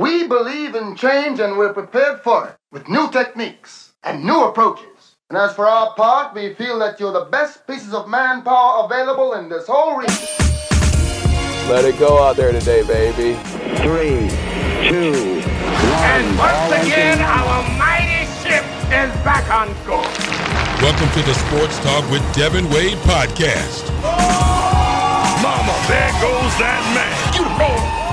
We believe in change and we're prepared for it with new techniques and new approaches. And as for our part, we feel that you're the best pieces of manpower available in this whole region. Let it go out there today, baby. Three, two, one. And once again, our mighty ship is back on course. Welcome to the Sports Talk with Devin Wade podcast. Oh, Mama, there goes that man. You the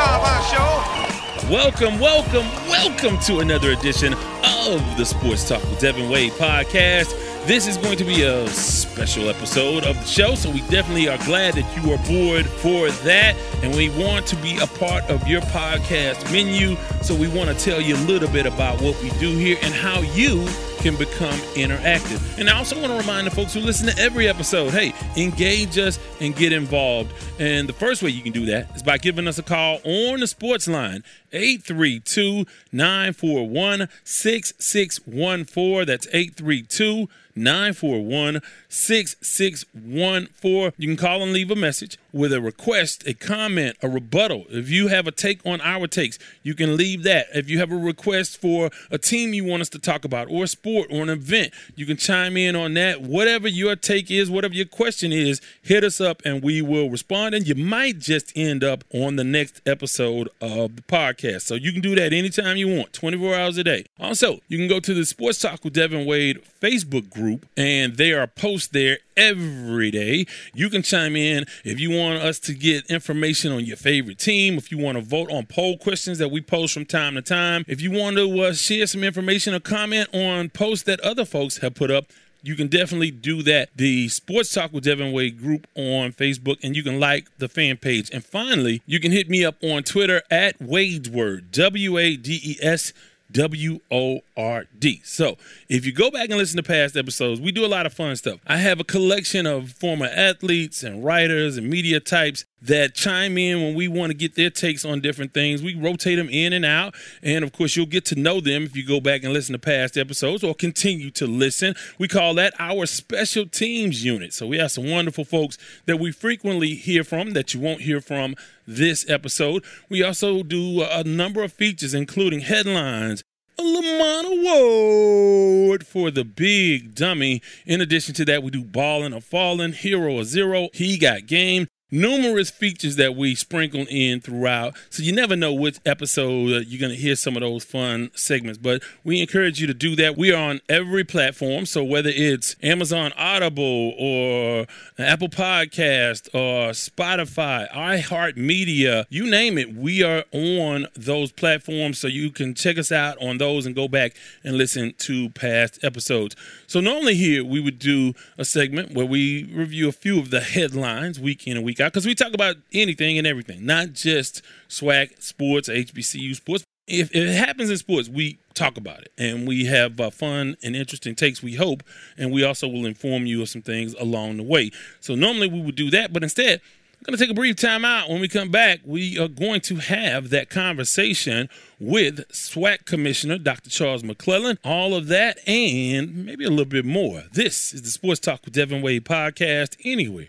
show. Welcome, welcome, welcome to another edition of the Sports Talk with Devin Wade podcast. This is going to be a special episode of the show, so we definitely are glad that you are bored for that. And we want to be a part of your podcast menu, so we want to tell you a little bit about what we do here and how you can become interactive. And I also want to remind the folks who listen to every episode hey, engage us and get involved. And the first way you can do that is by giving us a call on the sports line 832 941 6614. That's 832 941 6614. You can call and leave a message with a request, a comment, a rebuttal. If you have a take on our takes, you can leave that. If you have a request for a team you want us to talk about, or a sport, or an event, you can chime in on that. Whatever your take is, whatever your question is, hit us up and we will respond. And you might just end up on the next episode of the podcast. So you can do that anytime you want, 24 hours a day. Also, you can go to the Sports Talk with Devin Wade Facebook group, and there are posts there every day. You can chime in if you want us to get information on your favorite team, if you want to vote on poll questions that we post from time to time, if you want to uh, share some information or comment on posts that other folks have put up. You can definitely do that. The Sports Talk with Devin Wade group on Facebook, and you can like the fan page. And finally, you can hit me up on Twitter at Wade's Word, W A D E S W O R D. So, if you go back and listen to past episodes, we do a lot of fun stuff. I have a collection of former athletes and writers and media types that chime in when we want to get their takes on different things. We rotate them in and out. And of course, you'll get to know them if you go back and listen to past episodes or continue to listen. We call that our special teams unit. So, we have some wonderful folks that we frequently hear from that you won't hear from this episode. We also do a number of features, including headlines, a Lamont Award for the big dummy. In addition to that, we do Ballin' or Fallin', Hero or Zero, He Got Game, numerous features that we sprinkle in throughout. So you never know which episode you're going to hear some of those fun segments. But we encourage you to do that. We are on every platform. So whether it's Amazon Audible or Apple Podcast or Spotify, iHeartMedia, you name it, we are on those platforms. So you can check us out on those and go back and listen to past episodes. So normally here we would do a segment where we review a few of the headlines week in and week because we talk about anything and everything, not just SWAC sports, HBCU sports. If, if it happens in sports, we talk about it and we have uh, fun and interesting takes, we hope, and we also will inform you of some things along the way. So normally we would do that, but instead, I'm going to take a brief time out. When we come back, we are going to have that conversation with SWAC Commissioner Dr. Charles McClellan. All of that and maybe a little bit more. This is the Sports Talk with Devin Wade podcast. Anyway,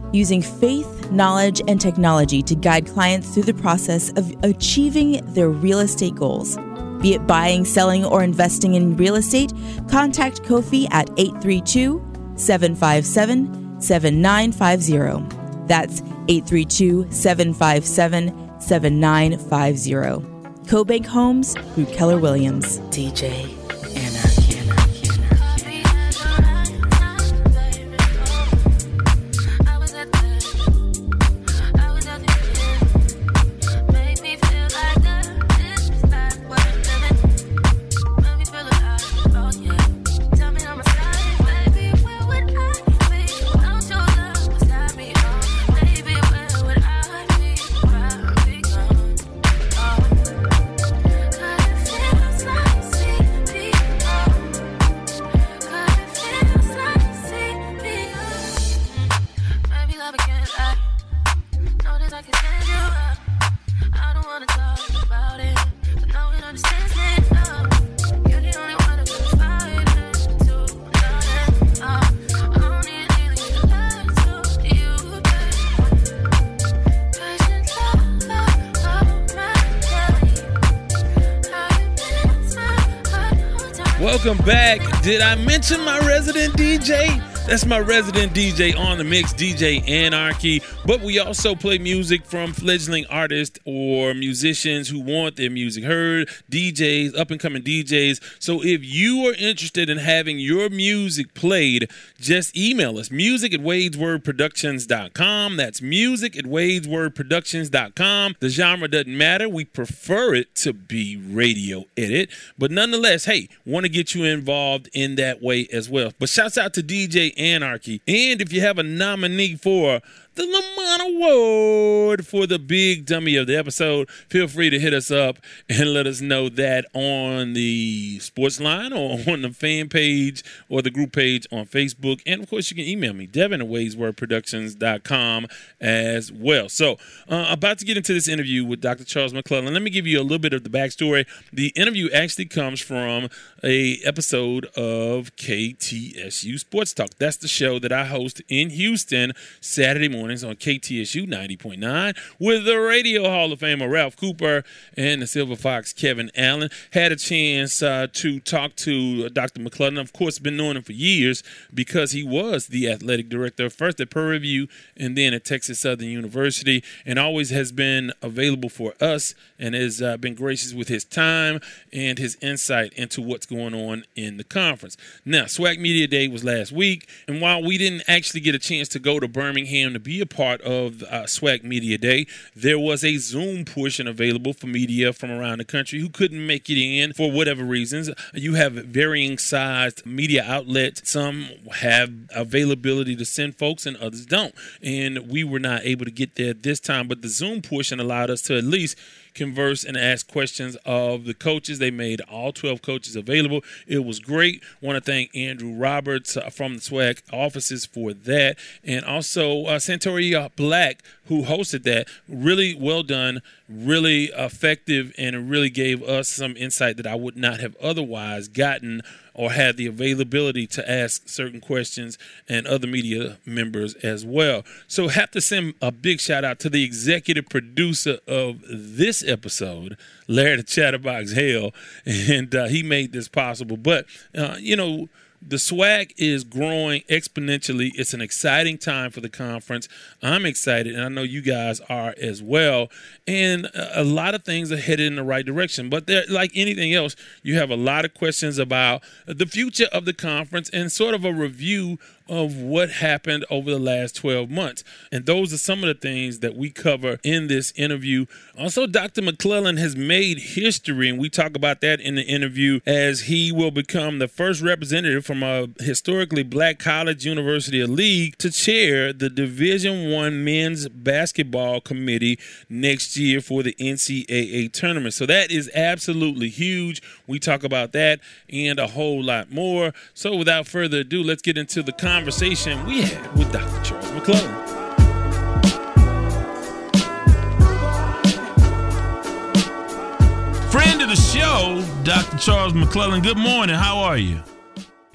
using faith, knowledge, and technology to guide clients through the process of achieving their real estate goals. Be it buying, selling, or investing in real estate, contact Kofi at 832 757 7950. That's 832 757 7950. CoBank Homes through Keller Williams. DJ Welcome back. Did I mention my resident DJ? That's my resident DJ on the mix, DJ Anarchy. But we also play music from fledgling artists or musicians who want their music heard, DJs, up and coming DJs. So if you are interested in having your music played, just email us music at wadeswordproductions.com. That's music at wadeswordproductions.com. The genre doesn't matter. We prefer it to be radio edit. But nonetheless, hey, want to get you involved in that way as well. But shouts out to DJ Anarchy. And if you have a nominee for the Lamont Award for the big dummy of the episode, feel free to hit us up and let us know that on the sports line or on the fan page or the group page on Facebook. And of course, you can email me, Devin at WadesWordProductions.com as well. So, uh, about to get into this interview with Dr. Charles McClellan. Let me give you a little bit of the backstory. The interview actually comes from a episode of KTSU Sports Talk. That's the show that I host in Houston Saturday morning mornings on KTSU 90.9 with the Radio Hall of Famer Ralph Cooper and the Silver Fox Kevin Allen. Had a chance uh, to talk to Dr. McClellan. Of course, been knowing him for years because he was the athletic director first at Prairie View and then at Texas Southern University, and always has been available for us and has uh, been gracious with his time and his insight into what's going on in the conference. Now, SWAC Media Day was last week, and while we didn't actually get a chance to go to Birmingham to be a part of uh, SWAC Media Day, there was a Zoom portion available for media from around the country who couldn't make it in for whatever reasons. You have varying sized media outlets. Some have availability to send folks, and others don't. And we were not able to get there this time, but the Zoom portion allowed us to at least converse and ask questions of the coaches. They made all 12 coaches available. It was great. Want to thank Andrew Roberts uh, from the SWAC offices for that. And also uh, Black, who hosted that. Really well done, really effective, and it really gave us some insight that I would not have otherwise gotten or had the availability to ask certain questions and other media members as well. So have to send a big shout out to the executive producer of this episode, Larry the Chatterbox Hale, and uh, he made this possible. But uh, you know the SWAC is growing exponentially. It's an exciting time for the conference. I'm excited, and I know you guys are as well. And a lot of things are headed in the right direction. But like anything else, you have a lot of questions about the future of the conference and sort of a review of what happened over the last 12 months. And those are some of the things that we cover in this interview. Also, Dr. McClellan has made history, and we talk about that in the interview as he will become the first representative from a historically black college, university, or league to chair the Division One men's basketball committee next year for the NCAA tournament. So that is absolutely huge. We talk about that and a whole lot more. So without further ado, let's get into the conversation conversation we had with Dr. Charles McClellan. Friend of the show, Dr. Charles McClellan. Good morning. How are you?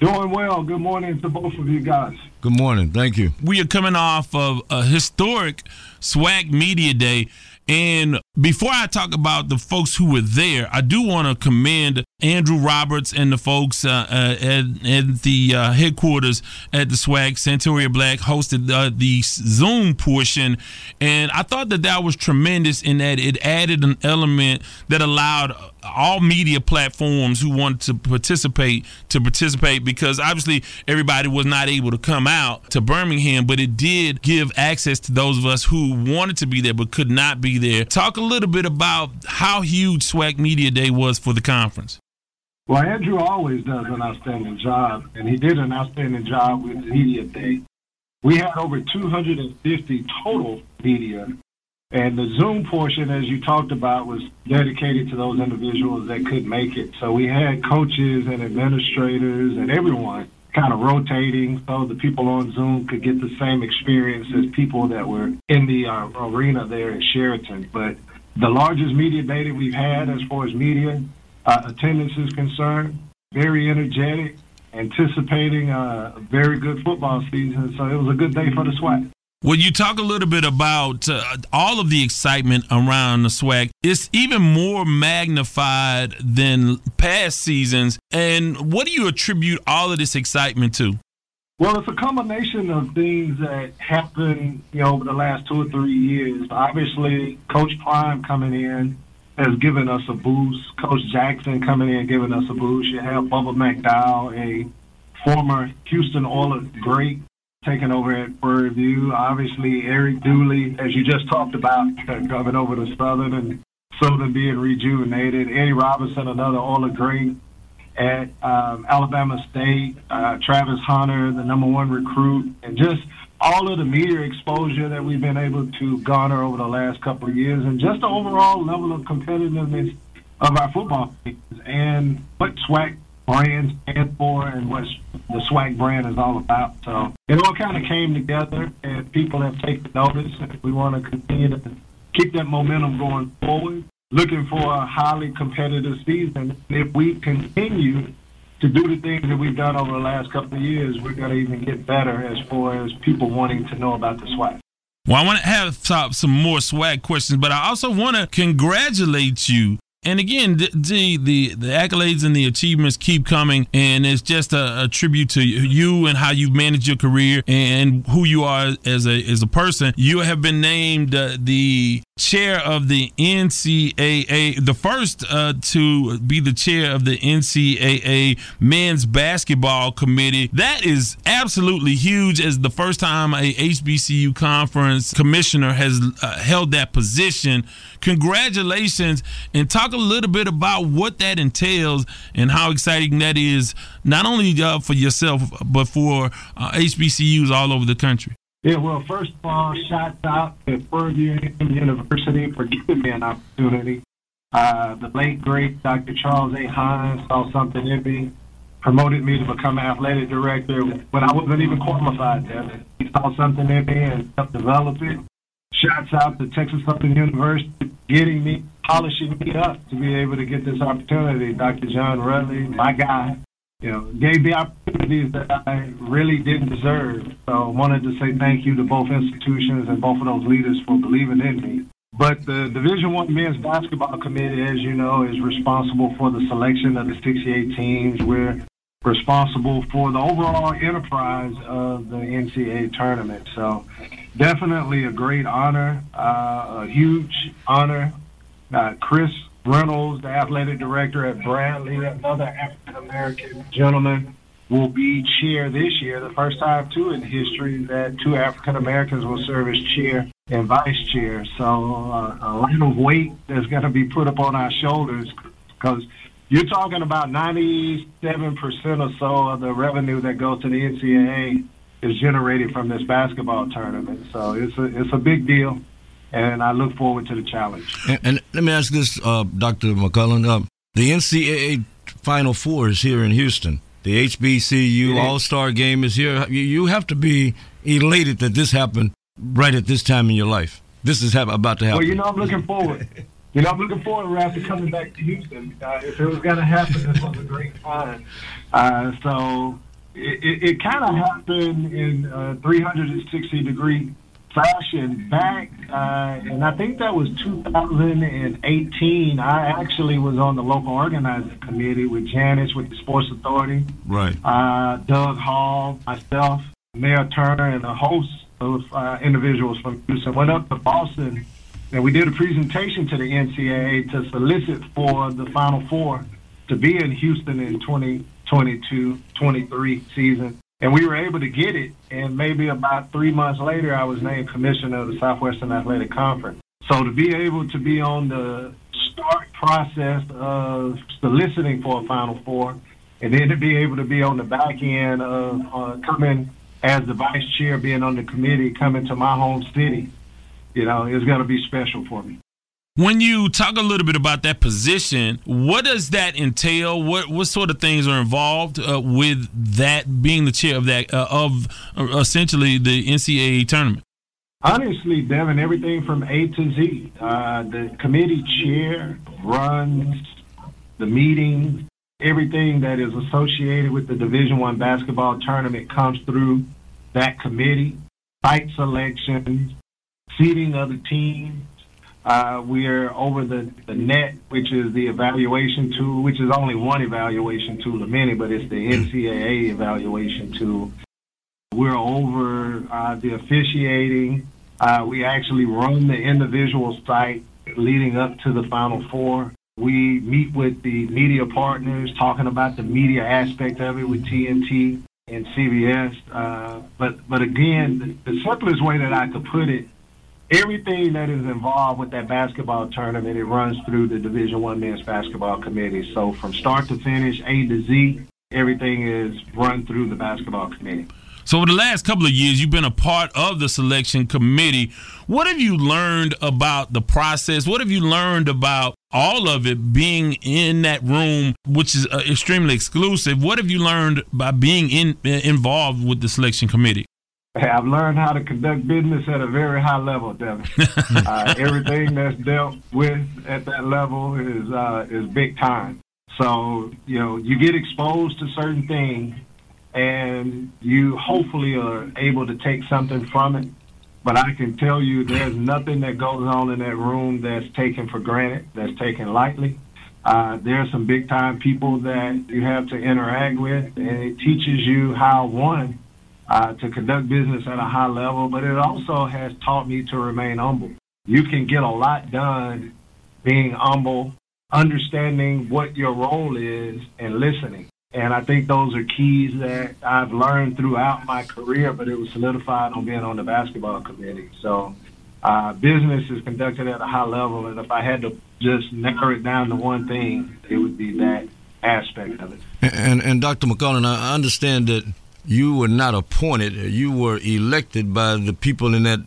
Doing well. Good morning to both of you guys. Good morning. Thank you. We are coming off of a historic SWAC Media Day. And before I talk about the folks who were there, I do want to commend Andrew Roberts and the folks uh, uh, at, at, the uh, headquarters at the SWAC Santoria Black hosted uh, the Zoom portion, and I thought that that was tremendous in that it added an element that allowed all media platforms who wanted to participate to participate because obviously everybody was not able to come out to Birmingham, but it did give access to those of us who wanted to be there but could not be there. Talk a little bit about how huge SWAC Media Day was for the conference. Well, Andrew always does an outstanding job, and he did an outstanding job with Media Day. We had over 250 total media, and the Zoom portion, as you talked about, was dedicated to those individuals that could make it. So we had coaches and administrators and everyone kind of rotating so the people on Zoom could get the same experience as people that were in the uh, arena there at Sheraton. But the largest media day that we've had as far as media uh, attendance is concerned. Very energetic, anticipating a very good football season. So it was a good day for the SWAC. Well, you talk a little bit about uh, all of the excitement around the SWAC. It's even more magnified than past seasons. And what do you attribute all of this excitement to? Well, it's a combination of things that happened, you know, over the last two or three years. Obviously, Coach Prime coming in has given us a boost. Coach Jackson coming in giving us a boost. You have Bubba McDowell, a former Houston Oilers great, taking over at Prairie View. Obviously, Eric Dooley, as you just talked about, coming over to Southern and Southern being rejuvenated. Eddie Robinson, another Oiler great at um, Alabama State. Uh, Travis Hunter, the number one recruit, and just all of the media exposure that we've been able to garner over the last couple of years, and just the overall level of competitiveness of our football teams and what SWAC brand stands for and what the SWAC brand is all about. So it all kind of came together, and people have taken notice, and we want to continue to keep that momentum going forward. Looking for a highly competitive season. If we continue to do the things that we've done over the last couple of years, we're going to even get better as far as people wanting to know about the SWAC. Well, I want to have some more SWAC questions, but I also want to congratulate you and again, the, the, the accolades and the achievements keep coming, and it's just a, a, tribute to you and how you've managed your career and who you are as a as a person. You have been named uh, the chair of the NCAA, the first uh, to be the chair of the NCAA men's basketball committee. That is absolutely huge. As the first time a HBCU conference commissioner has uh, held that position. Congratulations, and talk a little bit about what that entails and how exciting that is, not only uh, for yourself but for HBCUs uh, all over the country. Yeah, well, first of all, shout out to Prairie View University for giving me an opportunity. Uh, the late, great Dr. Charles A. Hines saw something in me, promoted me to become athletic director when I wasn't even qualified there. He saw something in me and helped develop it. Shouts out to Texas Southern University for getting me, polishing me up to be able to get this opportunity. Dr. John Rudley, my guy, you know, gave me opportunities that I really didn't deserve. So I wanted to say thank you to both institutions and both of those leaders for believing in me. But the Division One men's basketball committee, as you know, is responsible for the selection of the 68 teams. We're responsible for the overall enterprise of the NCAA tournament. So definitely a great honor, uh, a huge honor. Uh, Chris Reynolds, the athletic director at Bradley, another African American gentleman, will be chair this year. The first time, too, in history that two African Americans will serve as chair and vice chair. So uh, a lot of weight that's going to be put upon our shoulders because you're talking about 97% or so of the revenue that goes to the NCAA is generated from this basketball tournament. So it's a, it's a big deal and I look forward to the challenge. And, and let me ask this, uh, Dr. McCullough. Uh, the NCAA Final Four is here in Houston. The HBCU yeah. All Star Game is here. You, you have to be elated that this happened right at this time in your life. This is about to happen. Well, you know, I'm looking forward. You know, I'm looking forward to coming back to Houston. Uh, if it was going to happen, this was a great time. Uh, so it, it, it kind of happened in uh, 360 degree fashion back, uh, and I think that was 2018. I actually was on the local organizing committee with Janice with the Sports Authority. Right. Uh, Doug Hall, myself, Mayor Turner, and a host of uh, individuals from Houston went up to Boston, and we did a presentation to the NCAA to solicit for the Final Four to be in Houston in 2022-23 season and we were able to get it. And maybe about three months later, I was named commissioner of the Southwestern Athletic Conference. So to be able to be on the start process of soliciting for a Final Four, and then to be able to be on the back end of uh, coming as the vice chair, being on the committee, coming to my home city, you know, it's going to be special for me. When you talk a little bit about that position, what does that entail? What what sort of things are involved uh, with that being the chair of that uh, of uh, essentially the NCAA tournament? Honestly, Devin, everything from A to Z. Uh, the committee chair runs the meetings. Everything that is associated with the Division One basketball tournament comes through that committee. site selection, seeding of the teams. Uh, we are over the, the net, which is the evaluation tool, which is only one evaluation tool of many, but it's the NCAA evaluation tool. We're over uh, the officiating. Uh, we actually run the individual site leading up to the Final Four. We meet with the media partners, talking about the media aspect of it with TNT and CBS. Uh, but but again, the simplest way that I could put it, everything that is involved with that basketball tournament, it runs through the Division One Men's Basketball Committee. So from start to finish, A to Z, everything is run through the basketball committee. So, over the last couple of years, you've been a part of the selection committee. What have you learned about the process? What have you learned about all of it being in that room, which is uh, extremely exclusive? What have you learned by being in, involved with the selection committee? I've learned how to conduct business at a very high level, Devin. uh, everything that's dealt with at that level is uh, is big time. So you know you get exposed to certain things and you hopefully are able to take something from it. But I can tell you there's nothing that goes on in that room that's taken for granted, that's taken lightly. Uh, there are some big time people that you have to interact with, and it teaches you how, one, uh, to conduct business at a high level, but it also has taught me to remain humble. You can get a lot done being humble, understanding what your role is, and listening. And I think those are keys that I've learned throughout my career, but it was solidified on being on the basketball committee. So uh, business is conducted at a high level, and if I had to just narrow it down to one thing, it would be that aspect of it. And, and, and Dr. McCollum, I understand that you were not appointed; you were elected by the people in that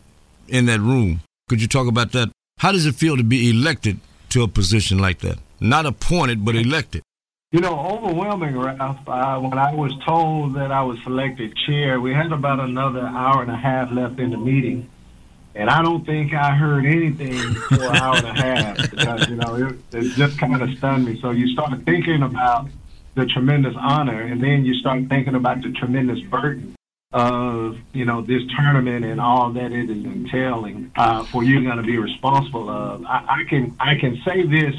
in that room. Could you talk about that? How does it feel to be elected to a position like that? Not appointed, but elected. You know, overwhelming, Ralph. Uh, when I was told that I was selected chair, we had about another hour and a half left in the meeting. And I don't think I heard anything for an hour and a half because, you know, it, it just kind of stunned me. So you start thinking about the tremendous honor, and then you start thinking about the tremendous burden of, you know, this tournament and all that it is entailing uh, for you going to be responsible of. I, I can I can say this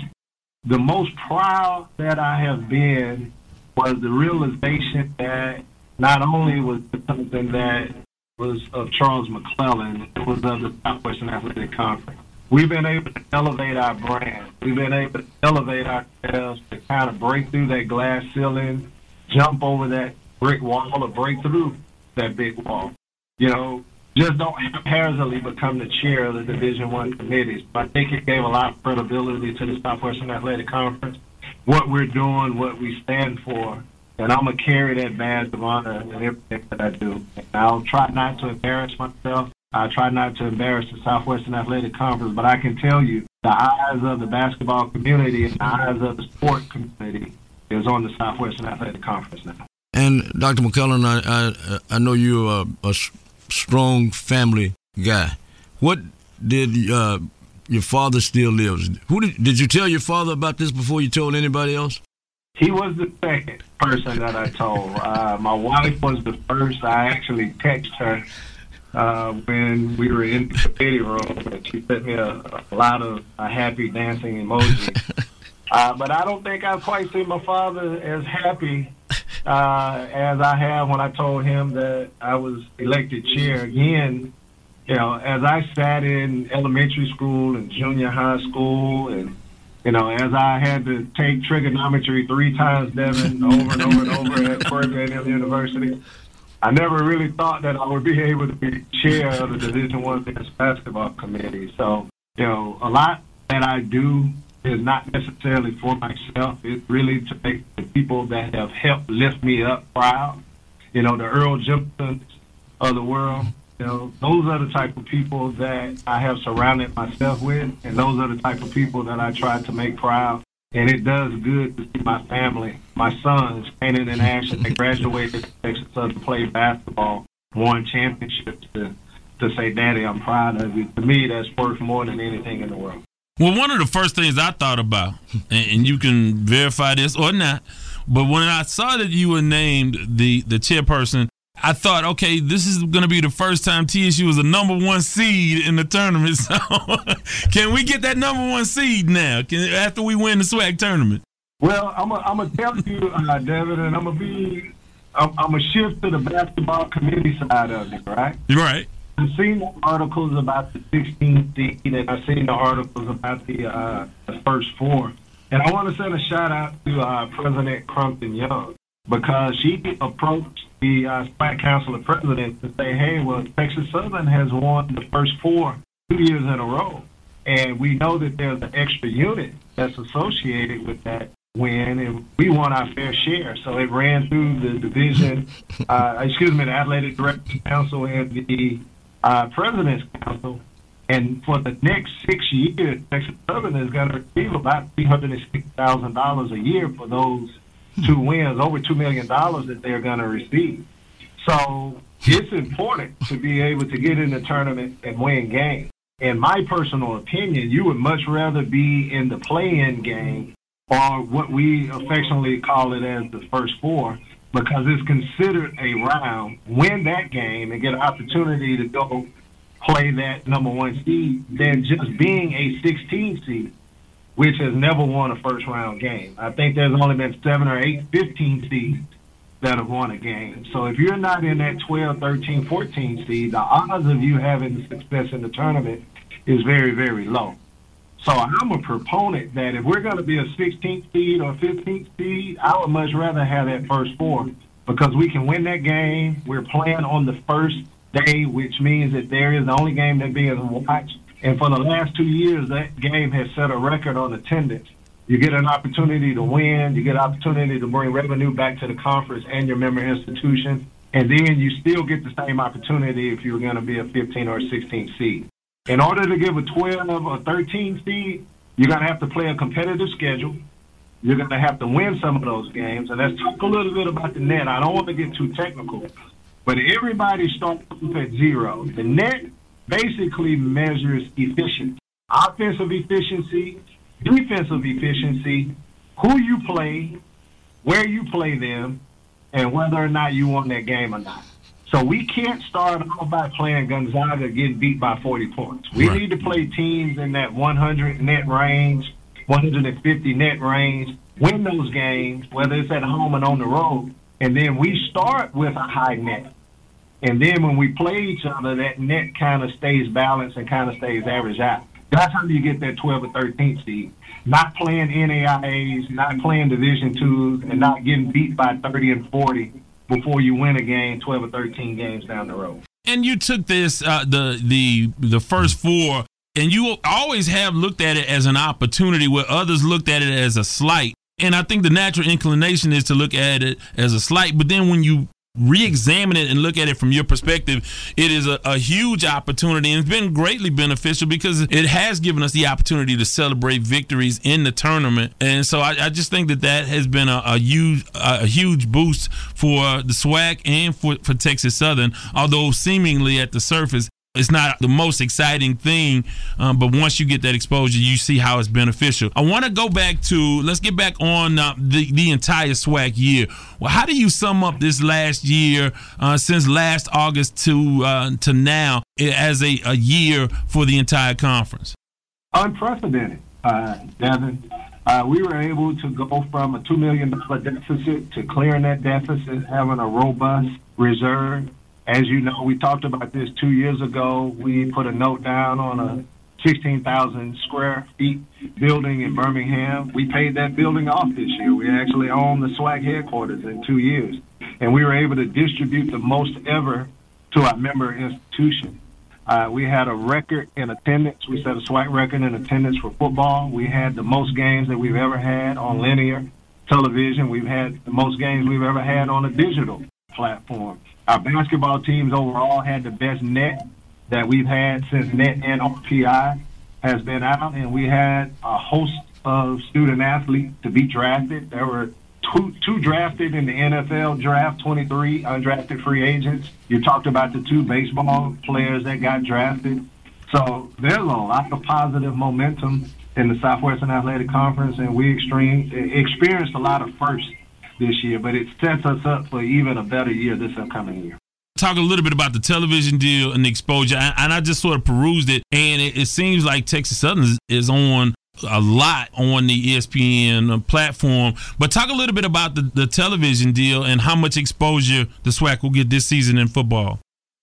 the most proud that I have been was the realization that not only was it something that was of Charles McClellan, it was of the Southwestern Athletic Conference. We've been able to elevate our brand. We've been able to elevate ourselves to kind of break through that glass ceiling, jump over that brick wall, or break through that big wall. You know, just don't haphazardly become the chair of the Division One committees. But I think it gave a lot of credibility to the Southwestern Athletic Conference, what we're doing, what we stand for, and I'm gonna carry that badge of honor in everything that I do. And I'll try not to embarrass myself. I try not to embarrass the Southwestern Athletic Conference, but I can tell you the eyes of the basketball community and the eyes of the sport community is on the Southwestern Athletic Conference now. And Dr. McClellan, I I, I know you're a, a strong family guy. What did uh, your father still lives? Who did, did you tell your father about this before you told anybody else? He was the second person that I told. Uh, my wife was the first. I actually texted her uh, when we were in the committee room, and she sent me a, a lot of a happy dancing emojis. uh, but I don't think I've quite seen my father as happy uh, as I have when I told him that I was elected chair again. You know, as I sat in elementary school and junior high school, and you know, as I had to take trigonometry three times, Devin, over and over and over at Fort University, I never really thought that I would be able to be chair of the Division One Men's basketball committee. So, you know, a lot that I do is not necessarily for myself. It's really to make the people that have helped lift me up proud. You know, the Earl Jimsons of the world. You know, those are the type of people that I have surrounded myself with, and those are the type of people that I try to make proud. And it does good to see my family, my sons, painted in action. They graduated Texas to play basketball, won championships to to say, "Daddy, I'm proud of you." To me, that's worth more than anything in the world. Well, one of the first things I thought about, and, you can verify this or not, but when I saw that you were named the the chairperson, I thought, okay, this is going to be the first time TSU was a number one seed in the tournament. So, can we get that number one seed now? Can, after we win the SWAC tournament? Well, I'm gonna tell you, uh, David, and I'm gonna be, I'm gonna shift to the basketball committee side of it, right? Right. I've seen the articles about the 16th seed, and I've seen the articles about the, uh, the first four. And I want to send a shout out to uh, President Crumpton Young because she approached the uh, SWAC Council of Presidents to say, hey, well, Texas Southern has won the first four two years in a row. And we know that there's an extra unit that's associated with that win, and we want our fair share. So it ran through the division, uh, excuse me, the Athletic Directors Council and the uh, President's Council. And for the next six years, Texas Southern is going to receive about $360,000 a year for those two wins, over $2 million that they're going to receive. So it's important to be able to get in the tournament and win games. In my personal opinion, you would much rather be in the play-in game or what we affectionately call it as the first four because it's considered a round. Win that game and get an opportunity to go play that number one seed than just being a 16 seed, which has never won a first round game. I think there's only been seven or eight 15 seeds that have won a game. So if you're not in that 12, 13, 14 seed, the odds of you having success in the tournament is very, very low. So I'm a proponent that if we're going to be a 16th seed or 15th seed, I would much rather have that first four because we can win that game. We're playing on the first day, which means that there is the only game that being watched. And for the last two years, that game has set a record on attendance. You get an opportunity to win. You get an opportunity to bring revenue back to the conference and your member institution. And then you still get the same opportunity if you're going to be a 15 or 16 seed. In order to give a 12 or 13 seed, you're going to have to play a competitive schedule. You're going to have to win some of those games. And let's talk a little bit about the net. I don't want to get too technical, but everybody starts at zero. The net basically measures efficiency, offensive efficiency, defensive efficiency, who you play, where you play them, and whether or not you won that game or not. So we can't start off by playing Gonzaga getting beat by 40 points. We right. need to play teams in that 100 net range, 150 net range, win those games, whether it's at home and on the road. And then we start with a high net. And then when we play each other, that net kind of stays balanced and kind of stays average out. That's how you get that 12 or 13 seed. Not playing NAIAs, not playing Division twos, and not getting beat by 30 and 40 before you win a game 12 or 13 games down the road. And you took this uh, the the the first four and you always have looked at it as an opportunity where others looked at it as a slight. And I think the natural inclination is to look at it as a slight, but then when you re-examine it and look at it from your perspective, it is a, a, huge opportunity and it's been greatly beneficial because it has given us the opportunity to celebrate victories in the tournament. And so I, I just think that that has been a, a huge a huge boost for the SWAC and for, for Texas Southern, although seemingly at the surface it's not the most exciting thing, um, but once you get that exposure, you see how it's beneficial. I want to go back to let's get back on uh, the the entire SWAC year. Well, how do you sum up this last year uh, since last August to uh, to now as a, a year for the entire conference? Unprecedented, uh, Devin. Uh, we were able to go from a two million dollar deficit to clearing that deficit, having a robust reserve as you know, we talked about this two years ago. We put a note down on a 16,000 square feet building in Birmingham. We paid that building off this year. We actually own the SWAC headquarters in two years. And we were able to distribute the most ever to our member institution. Uh, we had a record in attendance. We set a SWAC record in attendance for football. We had the most games that we've ever had on linear television. We've had the most games we've ever had on a digital platform. Our basketball teams overall had the best net that we've had since net and RPI has been out, and we had a host of student athletes to be drafted. There were two, two drafted in the NFL draft, 23 undrafted free agents. You talked about the two baseball players that got drafted. So there's a lot of positive momentum in the Southwestern Athletic Conference, and we extreme, experienced a lot of firsts this year, but it sets us up for even a better year this upcoming year. talk a little bit about the television deal and the exposure. And I just sort of perused it, and it, it seems like Texas Southern is on a lot on the ESPN platform. But talk a little bit about the, the television deal and how much exposure the SWAC will get this season in football.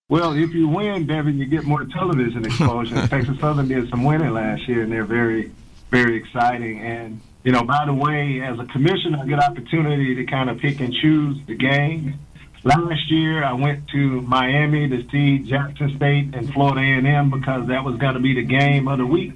Well, if you win, Devin, you get more television exposure. Texas Southern did some winning last year, and they're very, very exciting. And you know, by the way, as a commissioner, I get opportunity to kind of pick and choose the game. Last year, I went to Miami to see Jackson State and Florida A&M because that was going to be the game of the week.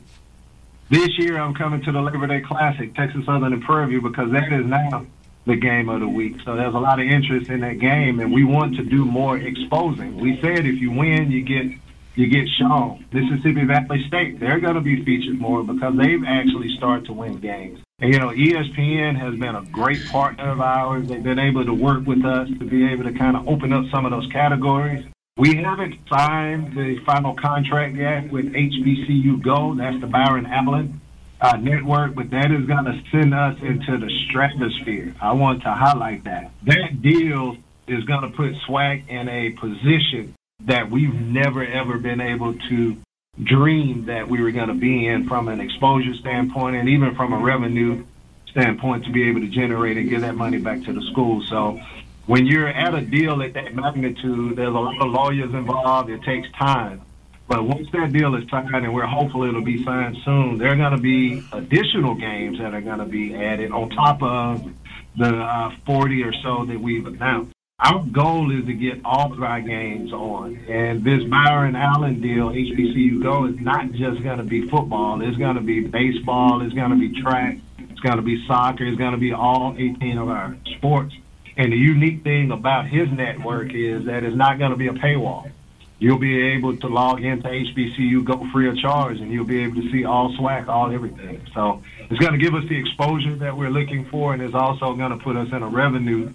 This year, I'm coming to the Labor Day Classic, Texas Southern and Prairie View, because that is now the game of the week. So there's a lot of interest in that game, and we want to do more exposing. We said if you win, you get you get shown. Mississippi Valley State, they're going to be featured more because they've actually started to win games. You know, ESPN has been a great partner of ours. They've been able to work with us to be able to kind of open up some of those categories. We haven't signed the final contract yet with HBCU Go. That's the Byron Allen uh, network, but that is going to send us into the stratosphere. I want to highlight that. That deal is going to put SWAC in a position that we've never, ever been able to dream that we were going to be in from an exposure standpoint and even from a revenue standpoint to be able to generate and give that money back to the school. So when you're at a deal at that magnitude, there's a lot of lawyers involved. It takes time. But once that deal is signed, and we're hopeful it'll be signed soon, there are going to be additional games that are going to be added on top of the uh, 40 or so that we've announced. Our goal is to get all of our games on. And this Byron Allen deal, HBCU Go, is not just going to be football. It's going to be baseball. It's going to be track. It's going to be soccer. It's going to be all 18 of our sports. And the unique thing about his network is that it's not going to be a paywall. You'll be able to log into HBCU Go free of charge, and you'll be able to see all SWAC, all everything. So it's going to give us the exposure that we're looking for, and it's also going to put us in a revenue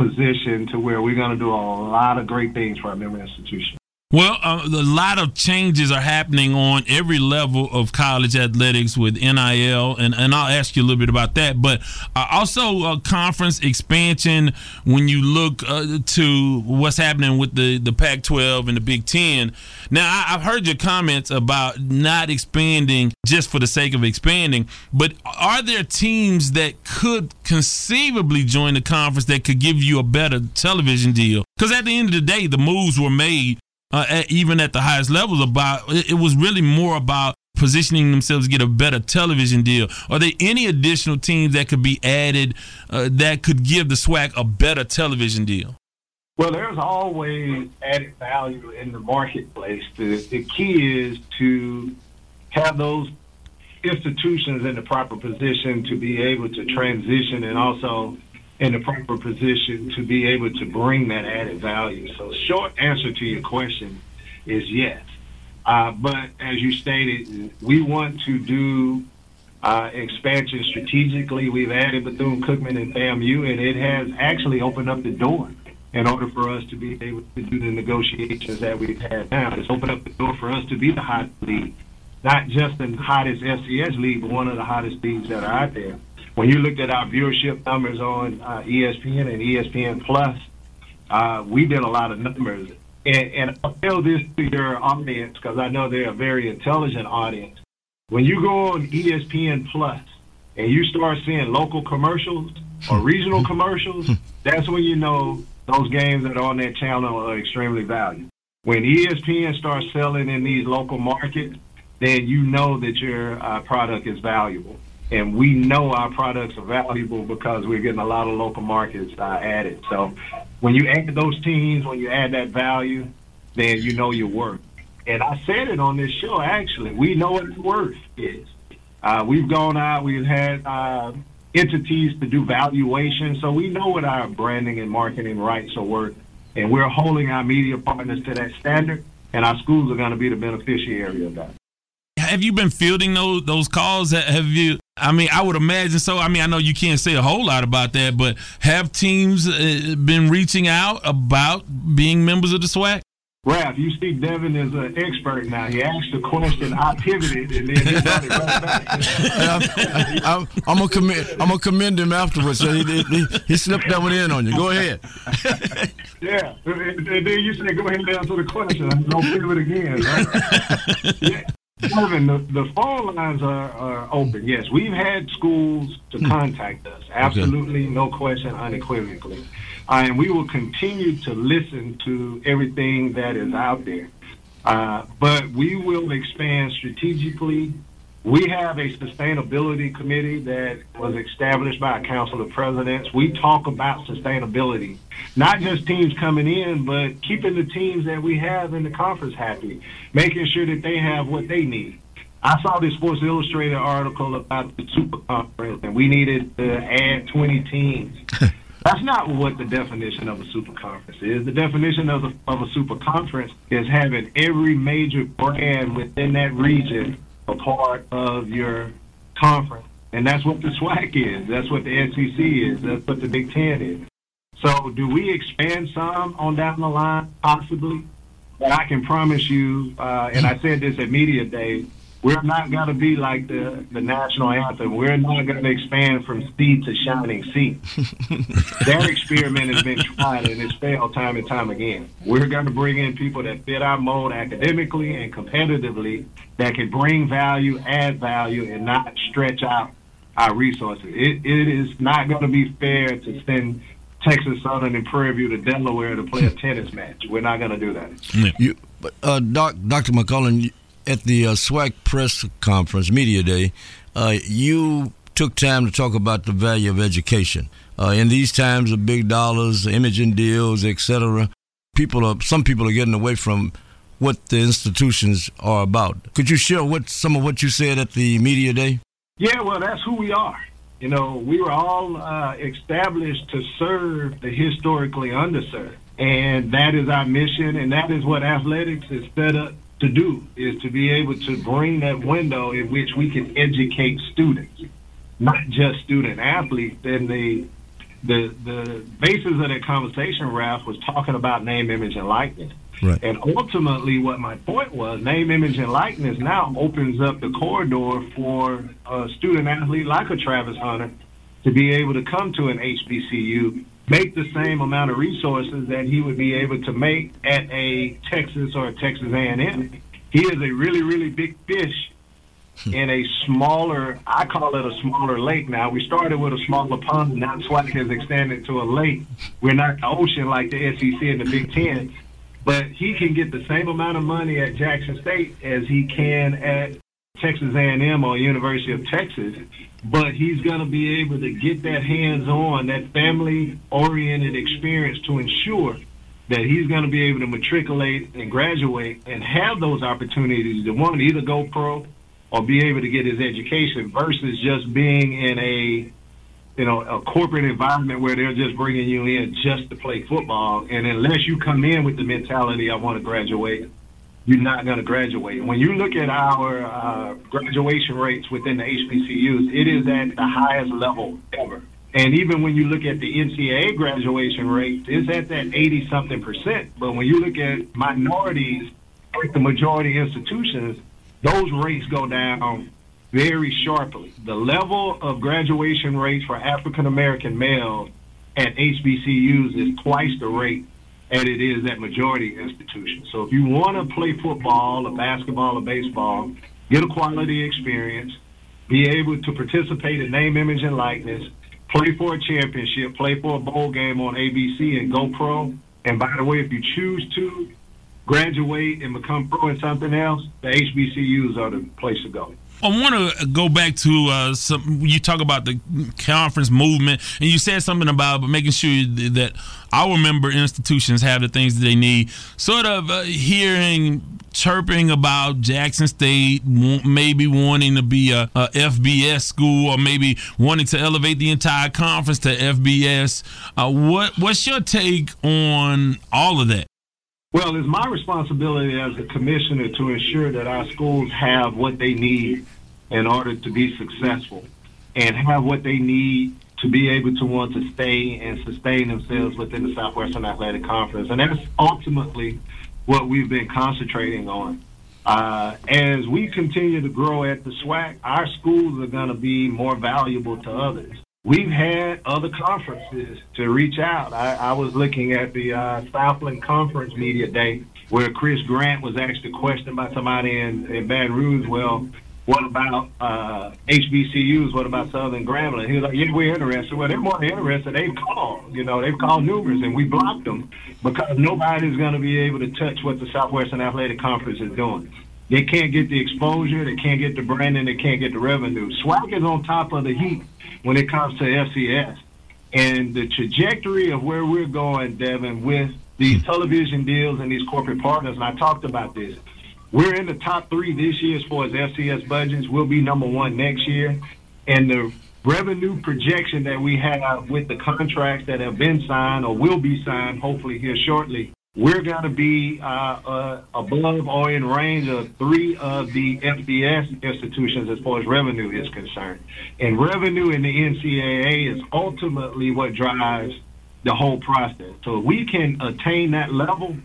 position to where we're going to do a lot of great things for our member institution. Well, uh, a lot of changes are happening on every level of college athletics with NIL, and, and I'll ask you a little bit about that. But uh, also, uh, conference expansion when you look uh, to what's happening with the, the Pac 12 and the Big Ten. Now, I, have heard your comments about not expanding just for the sake of expanding, but are there teams that could conceivably join the conference that could give you a better television deal? Because at the end of the day, the moves were made uh, at, even at the highest levels about it, it was really more about positioning themselves to get a better television deal? Are there any additional teams that could be added uh, that could give the SWAC a better television deal? Well, there's always added value in the marketplace. The, the key is to have those institutions in the proper position to be able to transition and also in the proper position to be able to bring that added value. So, short answer to your question is yes. Uh, but as you stated, we want to do uh, expansion strategically. We've added Bethune Cookman and FAMU, and it has actually opened up the door in order for us to be able to do the negotiations that we've had now. It's opened up the door for us to be the hot league, not just the hottest FCS league, but one of the hottest leagues that are out there when you looked at our viewership numbers on uh, ESPN and ESPN Plus, uh, we did a lot of numbers. And, and I'll tell this to your audience because I know they're a very intelligent audience. When you go on ESPN Plus and you start seeing local commercials or regional commercials, that's when you know those games that are on that channel are extremely valuable. When ESPN starts selling in these local markets, then you know that your uh, product is valuable and we know our products are valuable because we're getting a lot of local markets uh, added. So when you add those teams, when you add that value, then you know your worth. And I said it on this show, actually. We know what worth is. Uh, we've gone out, we've had uh, entities to do valuation, so we know what our branding and marketing rights are worth. And we're holding our media partners to that standard, and our schools are going to be the beneficiary of that have you been fielding those those calls? Have you? I mean, I would imagine so. I mean, I know you can't say a whole lot about that, but have teams uh, been reaching out about being members of the SWAC? Ralph, you see Devin is an expert now. He asked a question, I pivoted, and then he brought it right back. I'm, I'm gonna commend. I'm gonna commend him afterwards. He, he, he slipped that one in on you. Go ahead. yeah, and then you say, "Go ahead and answer the question." I'm gonna pivot again. Right? yeah. Devin, the, the phone lines are, are open. Yes, we've had schools to contact us. Absolutely, no question, unequivocally. Uh, and we will continue to listen to everything that is out there. Uh, but we will expand strategically. We have a sustainability committee that was established by a council of presidents. We talk about sustainability, not just teams coming in, but keeping the teams that we have in the conference happy, making sure that they have what they need. I saw this Sports Illustrated article about the Super Conference, and we needed to add 20 teams. That's not what the definition of a super conference is. The definition of, the, of a super conference is having every major brand within that region a part of your conference. And that's what the SWAC is. That's what the SEC is. That's what the Big Ten is. So do we expand some on down the line? Possibly. But I can promise you, uh, and I said this at Media Day, we're not going to be like the, the national anthem. We're not going to expand from sea to shining sea. that experiment has been tried and it's failed time and time again. We're going to bring in people that fit our mold academically and competitively that can bring value, add value, and not stretch out our resources. It, it is not going to be fair to send Texas Southern and Prairie View to Delaware to play a tennis match. We're not going to do that. You, uh, Doc, Dr. McClelland, at the uh, SWAC press conference, media day, uh, you took time to talk about the value of education. Uh, in these times of big dollars, imaging deals, etc., people are some people are getting away from what the institutions are about. Could you share what some of what you said at the media day? Yeah, well, that's who we are. You know, we were all uh, established to serve the historically underserved, and that is our mission, and that is what athletics is set up to do is to be able to bring that window in which we can educate students, not just student athletes. And the the the basis of that conversation, Ralph, was talking about name, image, and likeness. Right. And ultimately, what my point was, name, image, and likeness now opens up the corridor for a student athlete like a Travis Hunter to be able to come to an HBCU make the same amount of resources that he would be able to make at a Texas or a Texas A&M. He is a really, really big fish hmm. in a smaller, I call it a smaller lake now. We started with a smaller pond, and now SWAC has extended to a lake. We're not the ocean like the SEC and the Big Ten, but he can get the same amount of money at Jackson State as he can at Texas A&M or University of Texas, but he's going to be able to get that hands-on, that family-oriented experience to ensure that he's going to be able to matriculate and graduate and have those opportunities to one either go pro or be able to get his education versus just being in a you know a corporate environment where they're just bringing you in just to play football. And unless you come in with the mentality I want to graduate you're not going to graduate. When you look at our uh, graduation rates within the HBCUs, it is at the highest level ever. And even when you look at the NCAA graduation rate, it's at that 80 something percent. But when you look at minorities, like the majority institutions, those rates go down very sharply. The level of graduation rates for African American males at HBCUs is twice the rate and it is at majority institutions. So if you want to play football or basketball or baseball, get a quality experience, be able to participate in name, image, and likeness, play for a championship, play for a bowl game on ABC, and go pro. And by the way, if you choose to graduate and become pro in something else, the HBCUs are the place to go. I want to go back to uh, some. You talk about the conference movement, and you said something about making sure that our member institutions have the things that they need. Sort of uh, hearing chirping about Jackson State maybe wanting to be a, a, FBS school or maybe wanting to elevate the entire conference to FBS. Uh, what what's your take on all of that? Well, it's my responsibility as a commissioner to ensure that our schools have what they need in order to be successful and have what they need to be able to want to stay and sustain themselves within the Southwestern Athletic Conference. And that's ultimately what we've been concentrating on. Uh, as we continue to grow at the SWAC, our schools are going to be more valuable to others. We've had other conferences to reach out. I, I was looking at the uh, Southland Conference Media Day where Chris Grant was asked a question by somebody in, in Baton Rouge. Well, what about uh, HBCUs? What about Southern Grambling? He was like, yeah, we're interested. Well, they're more interested. They've called, you know, they've called numerous, and we blocked them because nobody's going to be able to touch what the Southwestern Athletic Conference is doing. They can't get the exposure, they can't get the branding, they can't get the revenue. SWAC is on top of the heap when it comes to FCS. And the trajectory of where we're going, Devin, with these television deals and these corporate partners, and I talked about this. We're in the top three this year as far as FCS budgets. We'll be number one next year. And the revenue projection that we have with the contracts that have been signed or will be signed, hopefully here shortly, we're going to be uh, uh, above or in range of three of the FBS institutions as far as revenue is concerned. And revenue in the NCAA is ultimately what drives the whole process. So if we can attain that level,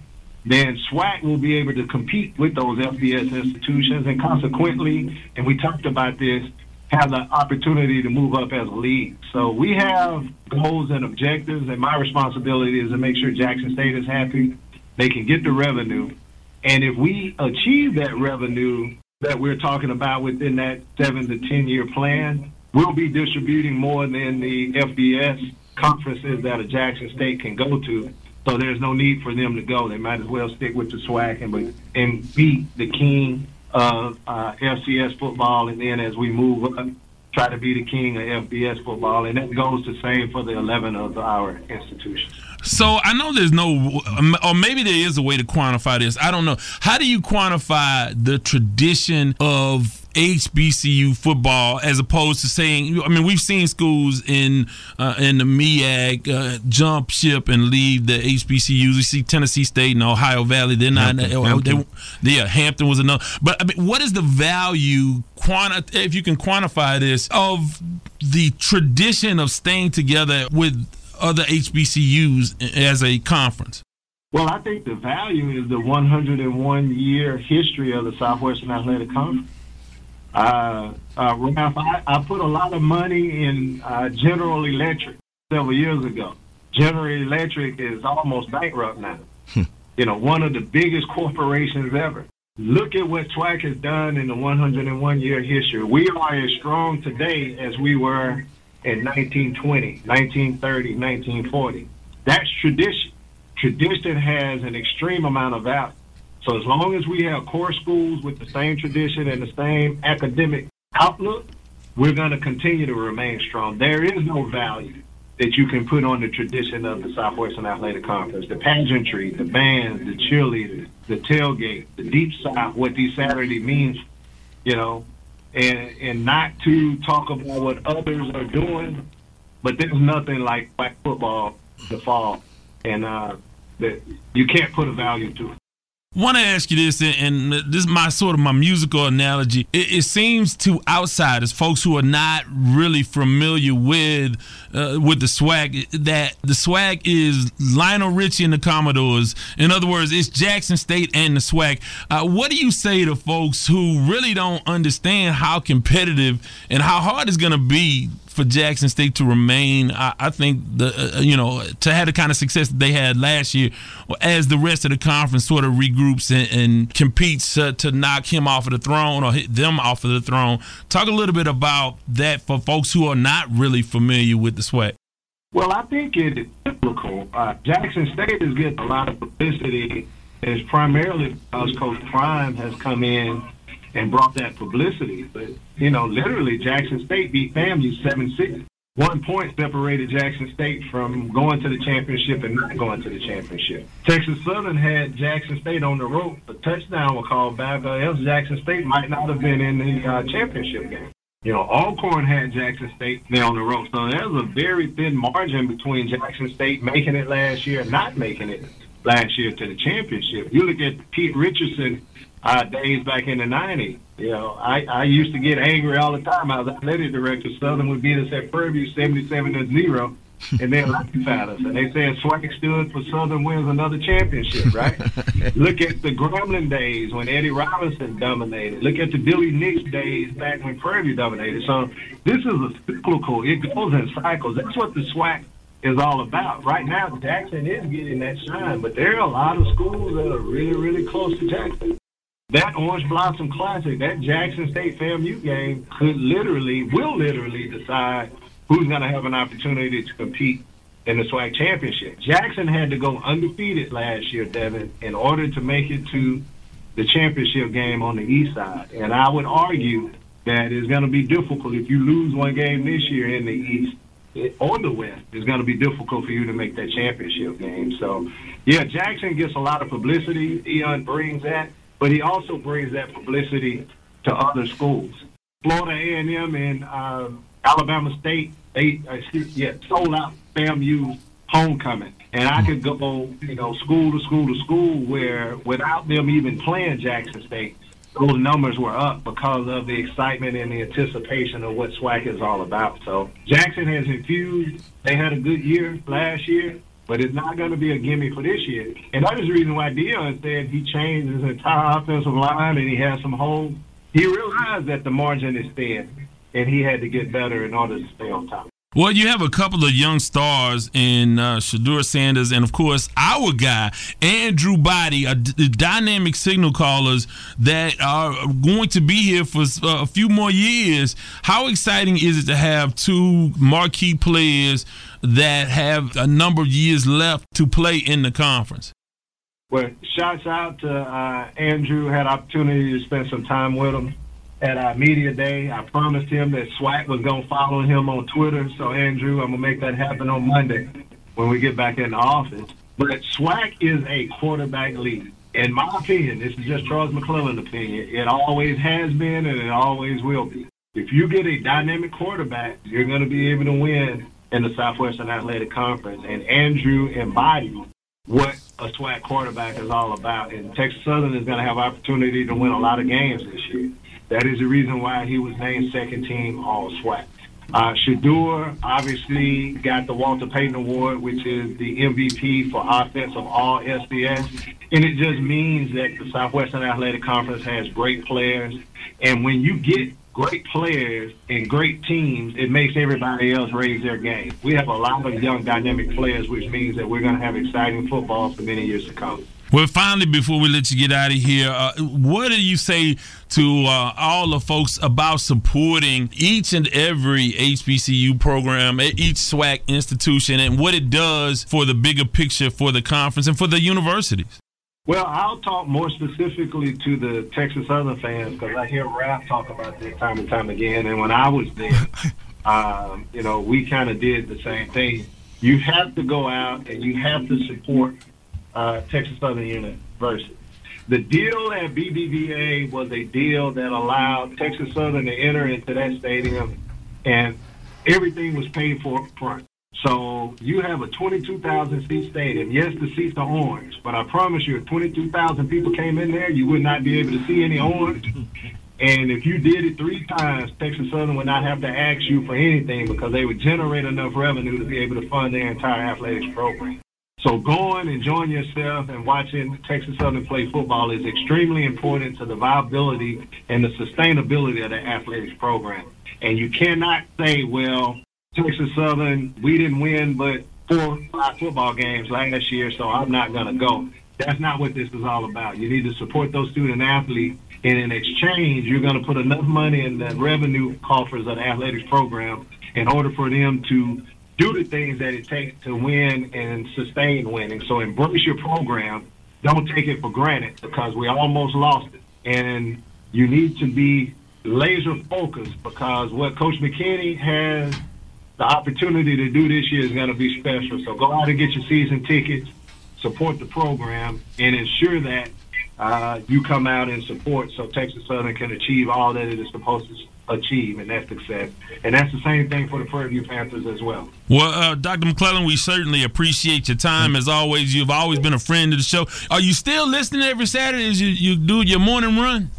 then SWAC will be able to compete with those FBS institutions and consequently, and we talked about this, have the opportunity to move up as a league. So we have goals and objectives, and my responsibility is to make sure Jackson State is happy. They can get the revenue. And if we achieve that revenue that we're talking about within that seven to 10 year plan, we'll be distributing more than the FBS conferences that a Jackson State can go to. So there's no need for them to go. They might as well stick with the SWAC and, and beat the king of uh, FCS football, and then as we move up, try to be the king of FBS football, and that goes the same for the 11 of our institutions. So I know there's no, or maybe there is a way to quantify this. I don't know. How do you quantify the tradition of HBCU football as opposed to saying, I mean, we've seen schools in uh, in the MEAC uh, jump ship and leave the HBCUs. We see Tennessee State and Ohio Valley. They're not. Hampton, they, Hampton. They, yeah, Hampton was another. But I mean, what is the value, quanti- if you can quantify this, of the tradition of staying together with other HBCUs as a conference? Well, I think the value is the 101 year history of the Southwestern Athletic Conference. Uh, uh, Ralph, I, I put a lot of money in uh, General Electric several years ago. General Electric is almost bankrupt now. you know, one of the biggest corporations ever. Look at what SWAC has done in the 101 year history. We are as strong today as we were in 1920, 1930, 1940. That's tradition. Tradition has an extreme amount of value. So as long as we have core schools with the same tradition and the same academic outlook, we're going to continue to remain strong. There is no value that you can put on the tradition of the Southwestern Athletic Conference, the pageantry, the bands, the cheerleaders, the tailgate, the deep south, what these Saturday means, you know, and and not to talk about what others are doing, but there's nothing like black football the fall, and uh, that you can't put a value to it want to ask you this, and this is my sort of my musical analogy. It, it seems to outsiders, folks who are not really familiar with uh, with the SWAC, that the SWAC is Lionel Richie and the Commodores. In other words, it's Jackson State and the SWAC. Uh, what do you say to folks who really don't understand how competitive and how hard it's going to be for Jackson State to remain. I, I think the uh, you know to have the kind of success that they had last year, as the rest of the conference sort of regroups and, and competes uh, to knock him off of the throne or hit them off of the throne. Talk a little bit about that for folks who are not really familiar with the SWAC. Well, I think it is typical. Uh, Jackson State is getting a lot of publicity. It's primarily because Coach Prime has come in and brought that publicity. But, you know, literally Jackson State beat FAMU 7-6. One point separated Jackson State from going to the championship and not going to the championship. Texas Southern had Jackson State on the rope. A touchdown was called back, or else Jackson State might not have been in the uh, championship game. You know, Alcorn had Jackson State there on the rope. So there's a very thin margin between Jackson State making it last year and not making it last year to the championship. You look at Pete Richardson uh, days back in the 90s. You know, I, I used to get angry all the time. I was athletic director. Southern would beat us at Prairie View 77 to 0. and then laugh at us. And they said SWAC stood for Southern wins another championship, right? Look at the Grambling days when Eddie Robinson dominated. Look at the Billy Nicks days back when Prairie View dominated. So this is a cyclical. It goes in cycles. That's what the SWAC is all about. Right now, Jackson is getting that shine, but there are a lot of schools that are really, really close to Jackson. That Orange Blossom Classic, that Jackson State FAMU game could literally, will literally decide who's going to have an opportunity to compete in the SWAC championship. Jackson had to go undefeated last year, Devin, in order to make it to the championship game on the east side. And I would argue that it's going to be difficult if you lose one game this year in the east or the west. It's going to be difficult for you to make that championship game. So, yeah, Jackson gets a lot of publicity. Deion brings that, but he also brings that publicity to other schools. Florida A&M and uh, Alabama State, they uh, yeah sold out FAMU homecoming, and I could go you know school to school to school where without them even playing Jackson State, those numbers were up because of the excitement and the anticipation of what SWAC is all about. So Jackson has infused. They had a good year last year, but it's not going to be a gimme for this year. And that is the reason why Deion said he changed his entire offensive line and he has some holes. He realized that the margin is thin and he had to get better in order to stay on top. Well, you have a couple of young stars in uh, Shedeur Sanders, and of course, our guy, Andrew Body, a d- dynamic signal callers that are going to be here for uh, a few more years. How exciting is it to have two marquee players that have a number of years left to play in the conference? Well, shouts out to uh, Andrew. Had opportunity to spend some time with him at our media day. I promised him that SWAC was going to follow him on Twitter. So, Andrew, I'm going to make that happen on Monday when we get back in the office. But SWAC is a quarterback league. In my opinion, this is just Charles McClelland's opinion. It always has been and it always will be. If you get a dynamic quarterback, you're going to be able to win in the Southwestern Athletic Conference. And Andrew embodies what a SWAC quarterback is all about. And Texas Southern is going to have opportunity to win a lot of games this year. That is the reason why he was named second team All SWAC. Uh, Shedeur obviously got the Walter Payton Award, which is the MVP for offense of all FCS. And it just means that the Southwestern Athletic Conference has great players. And when you get great players and great teams, it makes everybody else raise their game. We have a lot of young, dynamic players, which means that we're going to have exciting football for many years to come. Well, finally, before we let you get out of here, uh, what do you say to uh, all the folks about supporting each and every HBCU program, each SWAC institution, and what it does for the bigger picture for the conference and for the universities? Well, I'll talk more specifically to the Texas Southern fans because I hear Ralph talk about this time and time again. And when I was there, um, you know, we kind of did the same thing. You have to go out and you have to support uh, Texas Southern University. The deal at BBVA was a deal that allowed Texas Southern to enter into that stadium, and everything was paid for up front. So you have a 22,000 seat stadium. Yes, the seats are orange, but I promise you, if 22,000 people came in there, you would not be able to see any orange. And if you did it three times, Texas Southern would not have to ask you for anything because they would generate enough revenue to be able to fund their entire athletics program. So going, and enjoying yourself, and watching Texas Southern play football is extremely important to the viability and the sustainability of the athletics program. And you cannot say, well, Texas Southern, we didn't win but four, five football games last year, so I'm not going to go. That's not what this is all about. You need to support those student athletes, and in exchange, you're going to put enough money in the revenue coffers of the athletics program in order for them to do the things that it takes to win and sustain winning. So embrace your program. Don't take it for granted because we almost lost it. And you need to be laser focused because what Coach McKinney has the opportunity to do this year is going to be special. So go out and get your season tickets, support the program, and ensure that uh, you come out and support so Texas Southern can achieve all that it is supposed to achieve, and that success. And that's the same thing for the Prairie View Panthers as well. Well, uh, Dr. McClelland, we certainly appreciate your time. As always, you've always been a friend of the show. Are you still listening every Saturday as you, you do your morning run?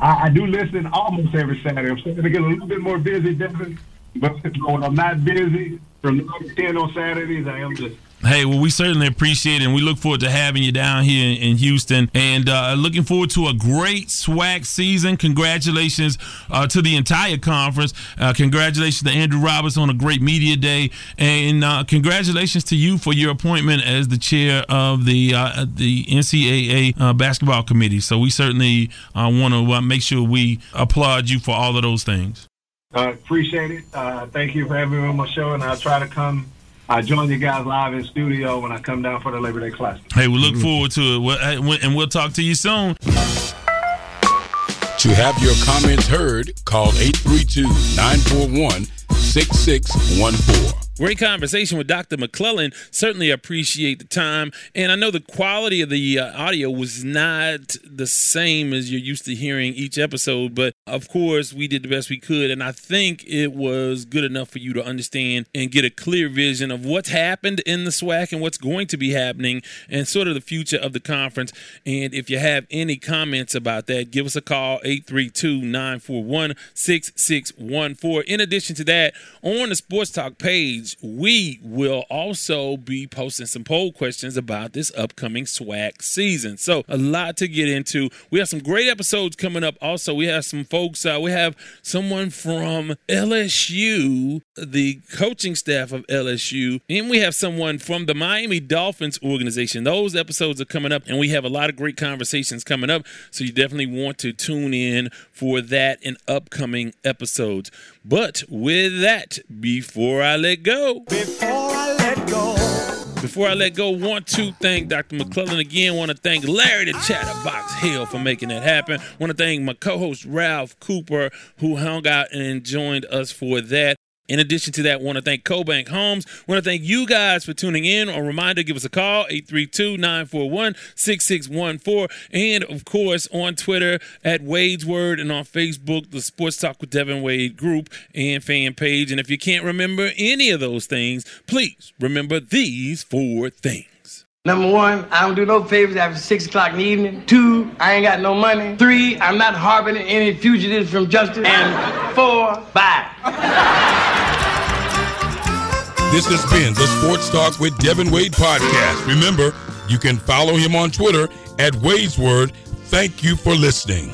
I, I, do listen almost every Saturday. I'm starting to get a little bit more busy, Devin. But when I'm not busy, from 10 on Saturdays. I am just Hey, well, we certainly appreciate it, and we look forward to having you down here in, Houston, and uh, looking forward to a great SWAC season. Congratulations uh, to the entire conference. Uh, congratulations to Andrew Roberts on a great media day, and uh, congratulations to you for your appointment as the chair of the uh, the NCAA uh, basketball committee. So we certainly want to make sure we applaud you for all of those things. Uh, appreciate it. Uh, thank you for having me on my show, and I'll try to come I join you guys live in studio when I come down for the Labor Day class. Hey, we look mm-hmm. forward to it, and we'll talk to you soon. To have your comments heard, call 832 941 6614. Great conversation with Dr. McClelland. Certainly appreciate the time. And I know the quality of the uh, audio was not the same as you're used to hearing each episode, but of course, we did the best we could. And I think it was good enough for you to understand and get a clear vision of what's happened in the SWAC and what's going to be happening and sort of the future of the conference. And if you have any comments about that, give us a call 832 941 6614. In addition to that, on the Sports Talk page, we will also be posting some poll questions about this upcoming SWAC season. So, a lot to get into. We have some great episodes coming up. Also, we have some folks, uh, we have someone from LSU, the coaching staff of LSU, and we have someone from the Miami Dolphins organization. Those episodes are coming up, and we have a lot of great conversations coming up. So, you definitely want to tune in for that in upcoming episodes. But with that, before I let go, before I let go, before I let go, want to thank Dr. McClelland again. Want to thank Larry the Chatterbox Hill for making that happen. Want to thank my co-host Ralph Cooper who hung out and joined us for that. In addition to that, want to thank CoBank Homes. Want to thank you guys for tuning in. A reminder, give us a call, 832-941-6614. And, of course, on Twitter at Wade's Word and on Facebook, the Sports Talk with Devin Wade group and fan page. And if you can't remember any of those things, please remember these four things. Number one, I don't do no favors after six o'clock in the evening. Two, I ain't got no money. Three, I'm not harboring any fugitives from justice. And four, bye. This has been the Sports Talk with Devin Wade podcast. Remember, you can follow him on Twitter at Wade's Word. Thank you for listening.